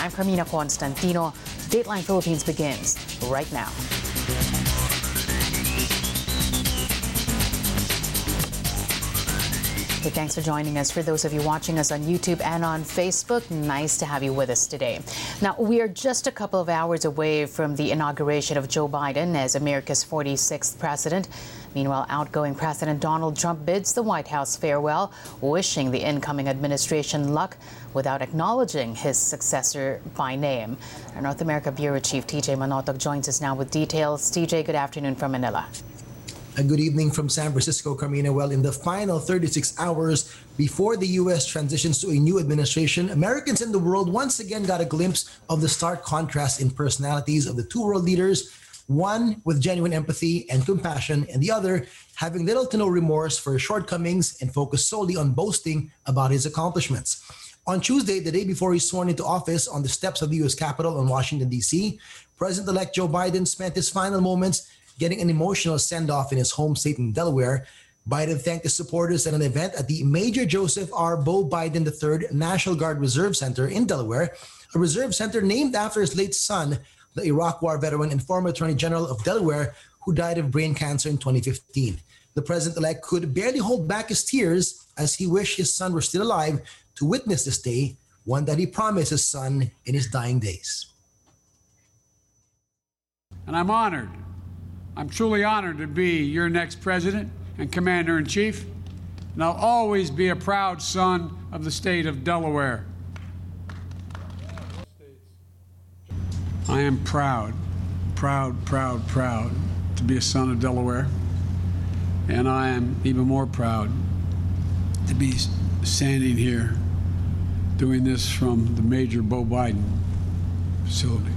I'm Carmina Constantino. Dateline Philippines begins right now. Hey, thanks for joining us. For those of you watching us on YouTube and on Facebook, nice to have you with us today. Now, we are just a couple of hours away from the inauguration of Joe Biden as America's 46th president. Meanwhile, outgoing President Donald Trump bids the White House farewell, wishing the incoming administration luck without acknowledging his successor by name. Our North America Bureau Chief TJ Manotoc joins us now with details. TJ, good afternoon from Manila. A good evening from San Francisco, Carmina. Well, in the final 36 hours before the U.S. transitions to a new administration, Americans in the world once again got a glimpse of the stark contrast in personalities of the two world leaders one with genuine empathy and compassion, and the other having little to no remorse for his shortcomings and focused solely on boasting about his accomplishments. On Tuesday, the day before he's sworn into office on the steps of the U.S. Capitol in Washington, D.C., President elect Joe Biden spent his final moments getting an emotional send off in his home state in Delaware. Biden thanked his supporters at an event at the Major Joseph R. Beau Biden III National Guard Reserve Center in Delaware, a reserve center named after his late son, the Iraq War veteran and former Attorney General of Delaware, who died of brain cancer in 2015. The president elect could barely hold back his tears as he wished his son were still alive to witness this day, one that he promised his son in his dying days. And I'm honored. I'm truly honored to be your next president and commander in chief. And I'll always be a proud son of the state of Delaware. I am proud, proud, proud, proud to be a son of Delaware. And I am even more proud to be standing here doing this from the Major Beau Biden facility.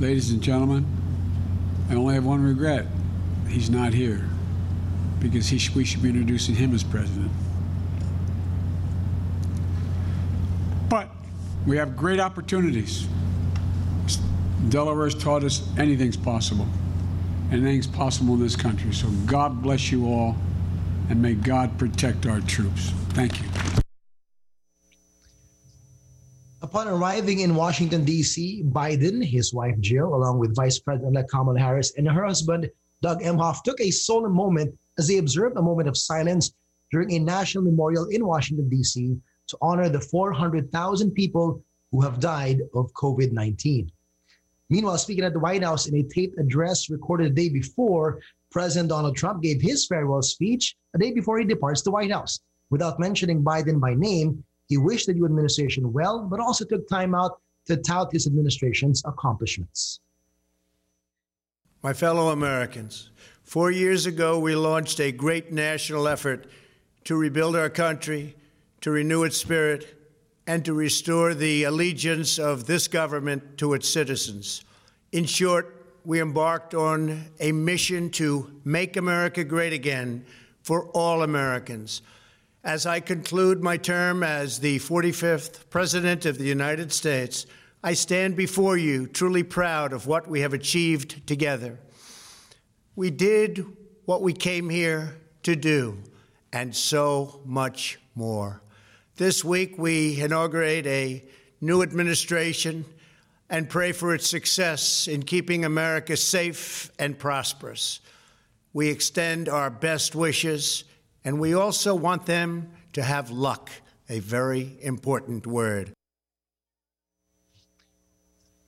Ladies and gentlemen, I only have one regret. He's not here because he we should be introducing him as president. But we have great opportunities. Delaware has taught us anything's possible. And anything's possible in this country. So God bless you all, and may God protect our troops. Thank you. Upon arriving in Washington, D.C., Biden, his wife Jill, along with Vice President Kamala Harris and her husband, Doug Emhoff, took a solemn moment as they observed a moment of silence during a national memorial in Washington, D.C., to honor the 400,000 people who have died of COVID 19. Meanwhile, speaking at the White House in a taped address recorded the day before, President Donald Trump gave his farewell speech a day before he departs the White House. Without mentioning Biden by name, he wished the new administration well, but also took time out to tout his administration's accomplishments. My fellow Americans, four years ago, we launched a great national effort to rebuild our country, to renew its spirit, and to restore the allegiance of this government to its citizens. In short, we embarked on a mission to make America great again for all Americans. As I conclude my term as the 45th President of the United States, I stand before you truly proud of what we have achieved together. We did what we came here to do, and so much more. This week, we inaugurate a new administration and pray for its success in keeping America safe and prosperous. We extend our best wishes, and we also want them to have luck, a very important word.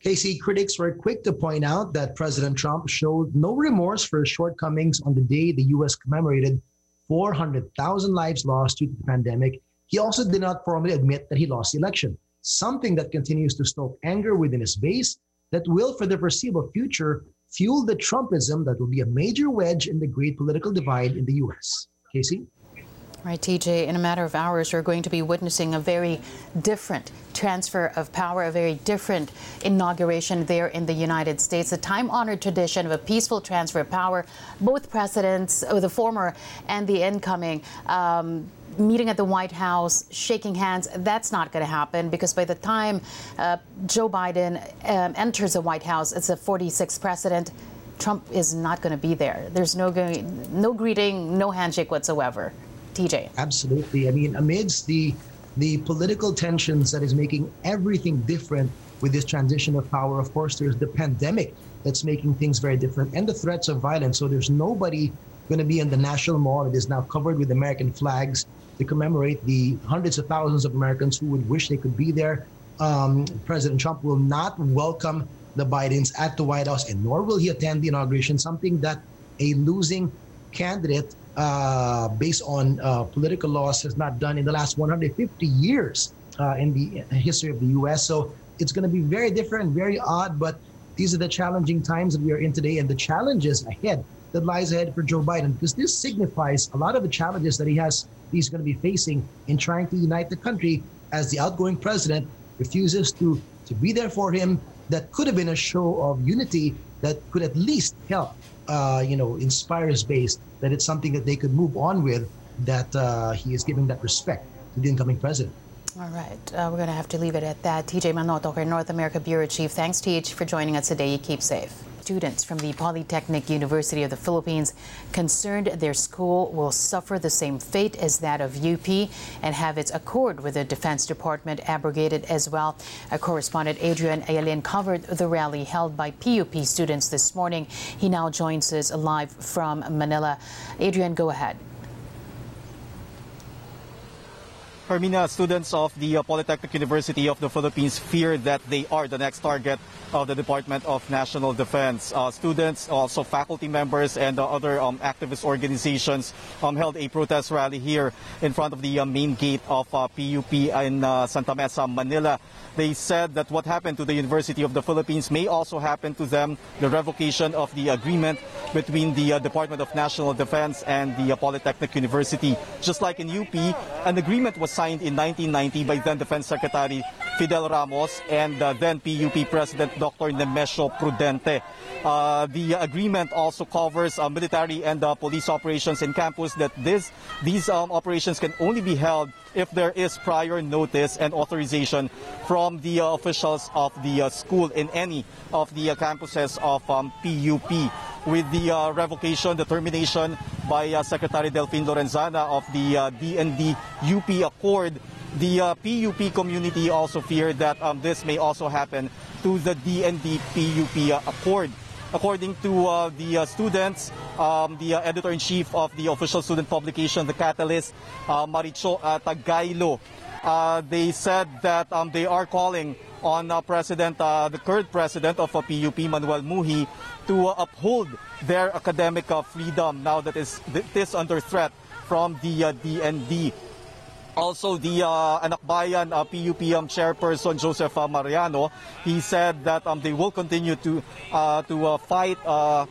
Casey, critics were quick to point out that President Trump showed no remorse for his shortcomings on the day the U.S. commemorated 400,000 lives lost due to the pandemic he also did not formally admit that he lost the election, something that continues to stoke anger within his base that will, for the foreseeable future, fuel the Trumpism that will be a major wedge in the great political divide in the U.S. Casey? Right, TJ, in a matter of hours, we're going to be witnessing a very different transfer of power, a very different inauguration there in the United States, a time honored tradition of a peaceful transfer of power. Both presidents, uh, the former and the incoming, um, meeting at the White House, shaking hands. That's not going to happen because by the time uh, Joe Biden um, enters the White House, it's a 46th president. Trump is not going to be there. There's no no greeting, no handshake whatsoever. TJ. Absolutely. I mean, amidst the the political tensions that is making everything different with this transition of power. Of course, there's the pandemic that's making things very different and the threats of violence. So there's nobody going to be in the National Mall. It is now covered with American flags to commemorate the hundreds of thousands of Americans who would wish they could be there. Um, President Trump will not welcome the Bidens at the White House, and nor will he attend the inauguration, something that a losing candidate uh, based on uh, political laws has not done in the last 150 years uh, in the history of the U.S. So it's going to be very different, very odd, but these are the challenging times that we are in today and the challenges ahead that lies ahead for Joe Biden because this signifies a lot of the challenges that he has he's going to be facing in trying to unite the country as the outgoing president refuses to to be there for him that could have been a show of unity that could at least help uh, you know inspire his base that it's something that they could move on with that uh, he is giving that respect to the incoming president all right. Uh, we're going to have to leave it at that. TJ Manotoc, our North America Bureau Chief. Thanks, TJ, for joining us today. You keep safe. Students from the Polytechnic University of the Philippines concerned their school will suffer the same fate as that of UP and have its accord with the Defense Department abrogated as well. Our correspondent Adrian Ayalin covered the rally held by PUP students this morning. He now joins us live from Manila. Adrian, go ahead. Carmina, students of the uh, Polytechnic University of the Philippines fear that they are the next target of the Department of National Defense. Uh, students, also faculty members and uh, other um, activist organizations um, held a protest rally here in front of the uh, main gate of PUP uh, in uh, Santa Mesa, Manila. They said that what happened to the University of the Philippines may also happen to them, the revocation of the agreement between the Department of National Defense and the Polytechnic University. Just like in UP, an agreement was signed in 1990 by then Defense Secretary Fidel Ramos and uh, then PUP President Dr. Nemesio Prudente. Uh, the agreement also covers uh, military and uh, police operations in campus that this, these um, operations can only be held if there is prior notice and authorization from the uh, officials of the uh, school in any of the campuses of um, PUP. With the revocation, the termination by Secretary Delfin Lorenzana of the DND UP Accord, the uh, PUP community also fear that um, this may also happen to the DND PUP uh, Accord. According to uh, the uh, students, um, the uh, editor-in-chief of the official student publication, The Catalyst, uh, Maricho Tagailo, they said that um, they are calling on President, the current president of PUP, Manuel Muhi, to uphold their academic freedom now that is, it is under threat from the DND. Also, the uh, Anakbayan uh, PUPM chairperson Joseph uh, Mariano, he said that um, they will continue to uh, to uh, fight uh,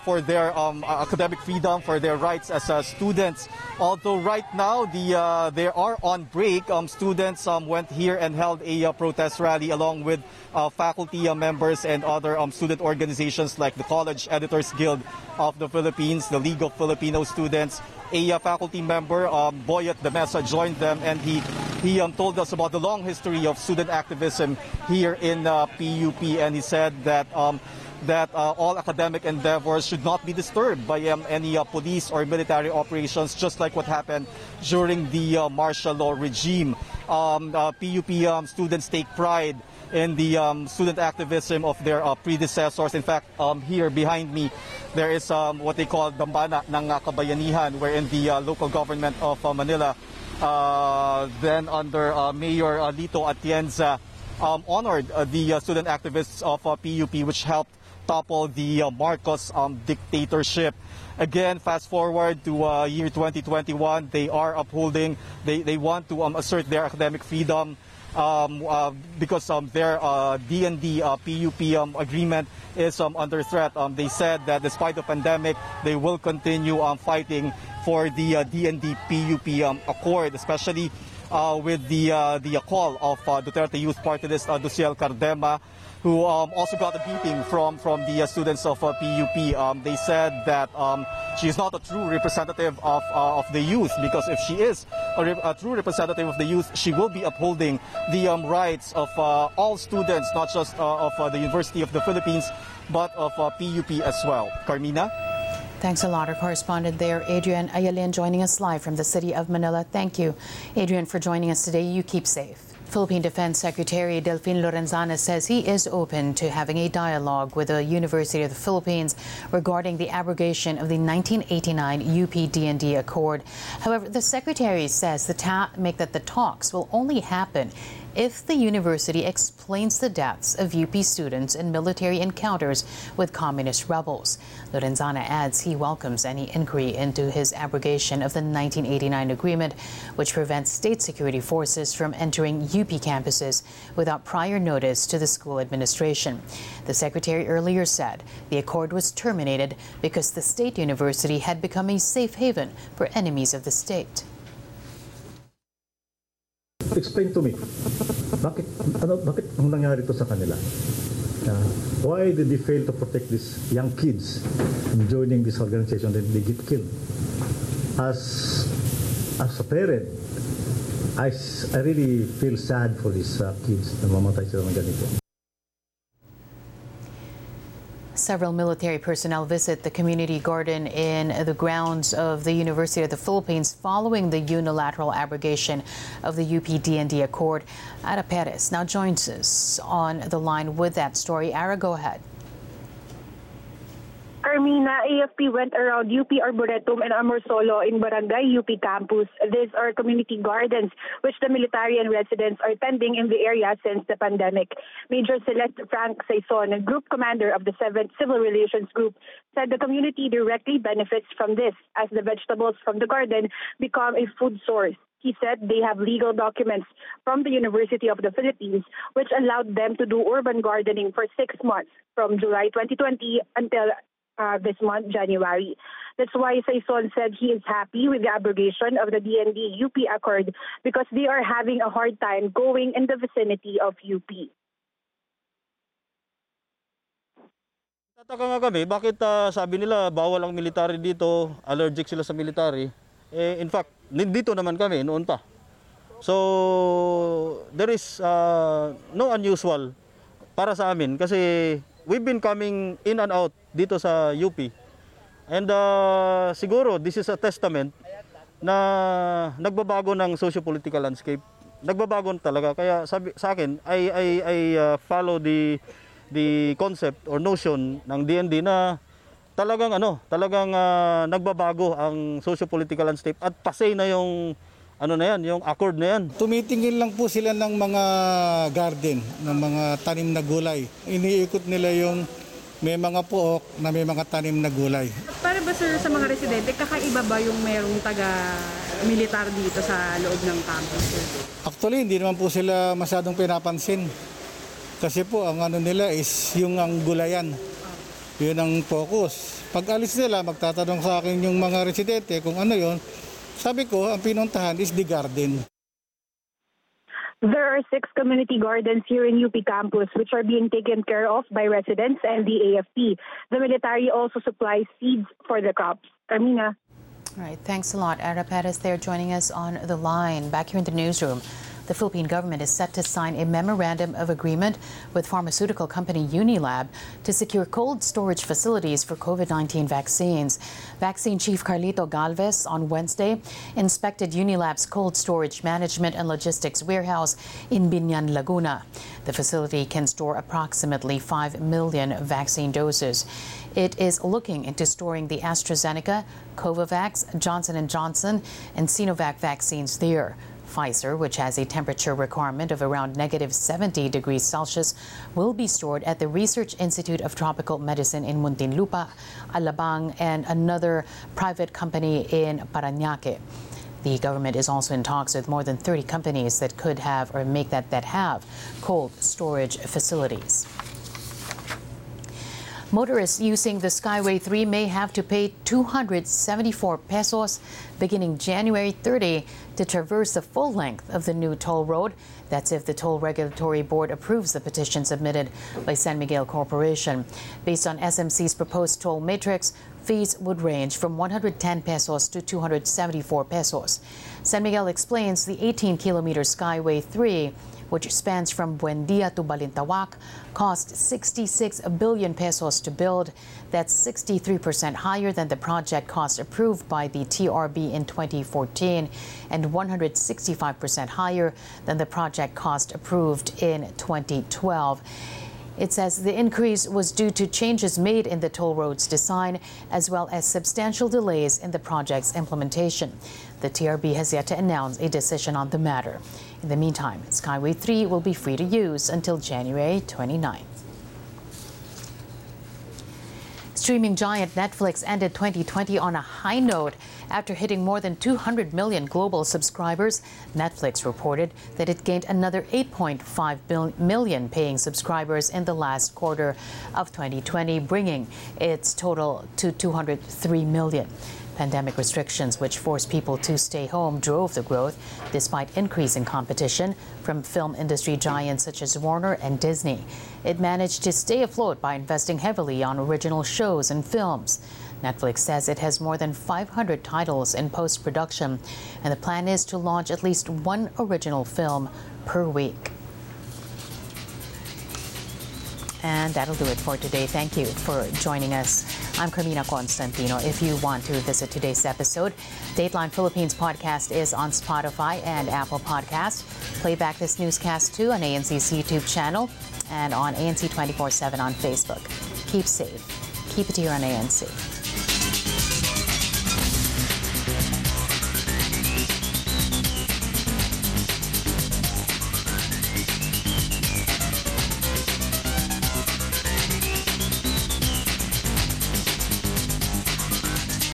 for their um, academic freedom, for their rights as students. Although right now the they are on break, um, students um, went here and held a protest rally along with faculty members and other um, student organizations like the College Editors Guild of the Philippines, the League of Filipino Students, a faculty member, um, Boyet Mesa, joined them and he he um, told us about the long history of student activism here in uh, PUP and he said that um, that uh, all academic endeavors should not be disturbed by um, any uh, police or military operations, just like what happened during the uh, martial law regime. Um, PUP um, students take pride in the um, student activism of their uh, predecessors. In fact, here behind me, there is what they call Dambana ng uh, Kabayanihan, wherein the uh, local government of uh, Manila, uh, then under uh, Mayor Lito Atienza, um, honored the student activists of PUP, which helped topple the Marcos um, dictatorship. Again, fast forward to uh, year 2021, they are upholding, they, they want to um, assert their academic freedom um, uh, because um, their uh, DND uh, PUP um, agreement is um, under threat. Um, they said that despite the pandemic, they will continue fighting for the uh, DND PUP um, accord, especially uh, with the uh, the call of uh, Duterte Youth Party list uh, Ducielle Cardema who um, also got a beating from, from the uh, students of uh, PUP. Um, they said that um, she is not a true representative of, uh, of the youth because if she is a, re- a, true representative of the youth, she will be upholding the um, rights of uh, all students, not just uh, of uh, the University of the Philippines, but of PUP as well. Carmina? Thanks a lot. Our correspondent there, Adrian Ayalin, joining us live from the city of Manila. Thank you, Adrian, for joining us today. You keep safe. Philippine Defense Secretary Delfin Lorenzana says he is open to having a dialogue with the University of the Philippines regarding the abrogation of the 1989 UP-DND Accord. However, the secretary says the ta- make that the talks will only happen if the university explains the deaths of UP students in military encounters with communist rebels. Lorenzana adds he welcomes any inquiry into his abrogation of the 1989 agreement, which prevents state security forces from entering UP campuses without prior notice to the school administration. The secretary earlier said the accord was terminated because the state university had become a safe haven for enemies of the state. explain to me, bakit, ano, bakit ang nangyari to sa kanila? Uh, why did they fail to protect these young kids from joining this organization and they get killed? As, as a parent, I, I really feel sad for these uh, kids na mamatay sila ng ganito. Several military personnel visit the community garden in the grounds of the University of the Philippines following the unilateral abrogation of the UP-DND Accord. Ara Perez now joins us on the line with that story. Ara, go ahead. Carmina, AFP went around UP Arboretum and Amorsolo in Barangay UP campus. These are community gardens which the military and residents are tending in the area since the pandemic. Major Celeste Frank Saison, a group commander of the 7th Civil Relations Group, said the community directly benefits from this as the vegetables from the garden become a food source. He said they have legal documents from the University of the Philippines which allowed them to do urban gardening for six months from July 2020 until uh, this month, January. That's why Saison said he is happy with the abrogation of the DND UP Accord because they are having a hard time going in the vicinity of UP. Tataka nga kami, bakit ah, sabi nila bawal ang military dito, allergic sila sa military. Eh, in fact, dito naman kami noon pa. So, there is ah, no unusual para sa amin kasi we've been coming in and out dito sa UP. And ah, siguro this is a testament na nagbabago ng socio-political landscape. Nagbabago talaga kaya sabi sa akin I I I ah, follow the the concept or notion ng DND na talagang ano, talagang ah, nagbabago ang socio-political landscape at pasay na yung ano na yan, yung accord na yan. Tumitingin lang po sila ng mga garden, ng mga tanim na gulay. Iniikot nila yung may mga puok na may mga tanim na gulay. Para ba sir sa mga residente, kakaiba ba yung merong taga-militar dito sa loob ng campus? Sir? Actually, hindi naman po sila masyadong pinapansin. Kasi po, ang ano nila is yung ang gulayan. Yun ang focus. Pag alis nila, magtatanong sa akin yung mga residente kung ano yon. Sabi ko, ang pinuntahan is the garden. There are six community gardens here in UP campus which are being taken care of by residents and the AFP. The military also supplies seeds for the crops. Carmina. All right, thanks a lot. Ara Perez there joining us on the line. Back here in the newsroom, the Philippine government is set to sign a memorandum of agreement with pharmaceutical company Unilab to secure cold storage facilities for COVID 19 vaccines. Vaccine Chief Carlito Galvez on Wednesday inspected Unilab's cold storage management and logistics warehouse in Biñan, Laguna. The facility can store approximately 5 million vaccine doses. It is looking into storing the AstraZeneca, Covovax, Johnson & Johnson, and Sinovac vaccines there. Pfizer, which has a temperature requirement of around negative 70 degrees Celsius, will be stored at the Research Institute of Tropical Medicine in Muntinlupa, Alabang, and another private company in Parañaque. The government is also in talks with more than 30 companies that could have or make that that have cold storage facilities. Motorists using the Skyway 3 may have to pay 274 pesos beginning January 30 to traverse the full length of the new toll road. That's if the Toll Regulatory Board approves the petition submitted by San Miguel Corporation. Based on SMC's proposed toll matrix, fees would range from 110 pesos to 274 pesos. San Miguel explains the 18 kilometer Skyway 3 which spans from Buendia to Balintawak, cost 66 billion pesos to build. That's 63% higher than the project cost approved by the TRB in 2014 and 165% higher than the project cost approved in 2012. It says the increase was due to changes made in the toll road's design as well as substantial delays in the project's implementation. The TRB has yet to announce a decision on the matter. In the meantime, Skyway 3 will be free to use until January 29. Streaming giant Netflix ended 2020 on a high note. After hitting more than 200 million global subscribers, Netflix reported that it gained another 8.5 million paying subscribers in the last quarter of 2020, bringing its total to 203 million. Pandemic restrictions, which forced people to stay home, drove the growth despite increasing competition from film industry giants such as Warner and Disney. It managed to stay afloat by investing heavily on original shows and films. Netflix says it has more than 500 titles in post production, and the plan is to launch at least one original film per week. And that'll do it for today. Thank you for joining us. I'm Carmina Constantino. If you want to visit today's episode, Dateline Philippines podcast is on Spotify and Apple Podcast. Play back this newscast too on ANC's YouTube channel and on ANC 24 7 on Facebook. Keep safe. Keep it here on ANC.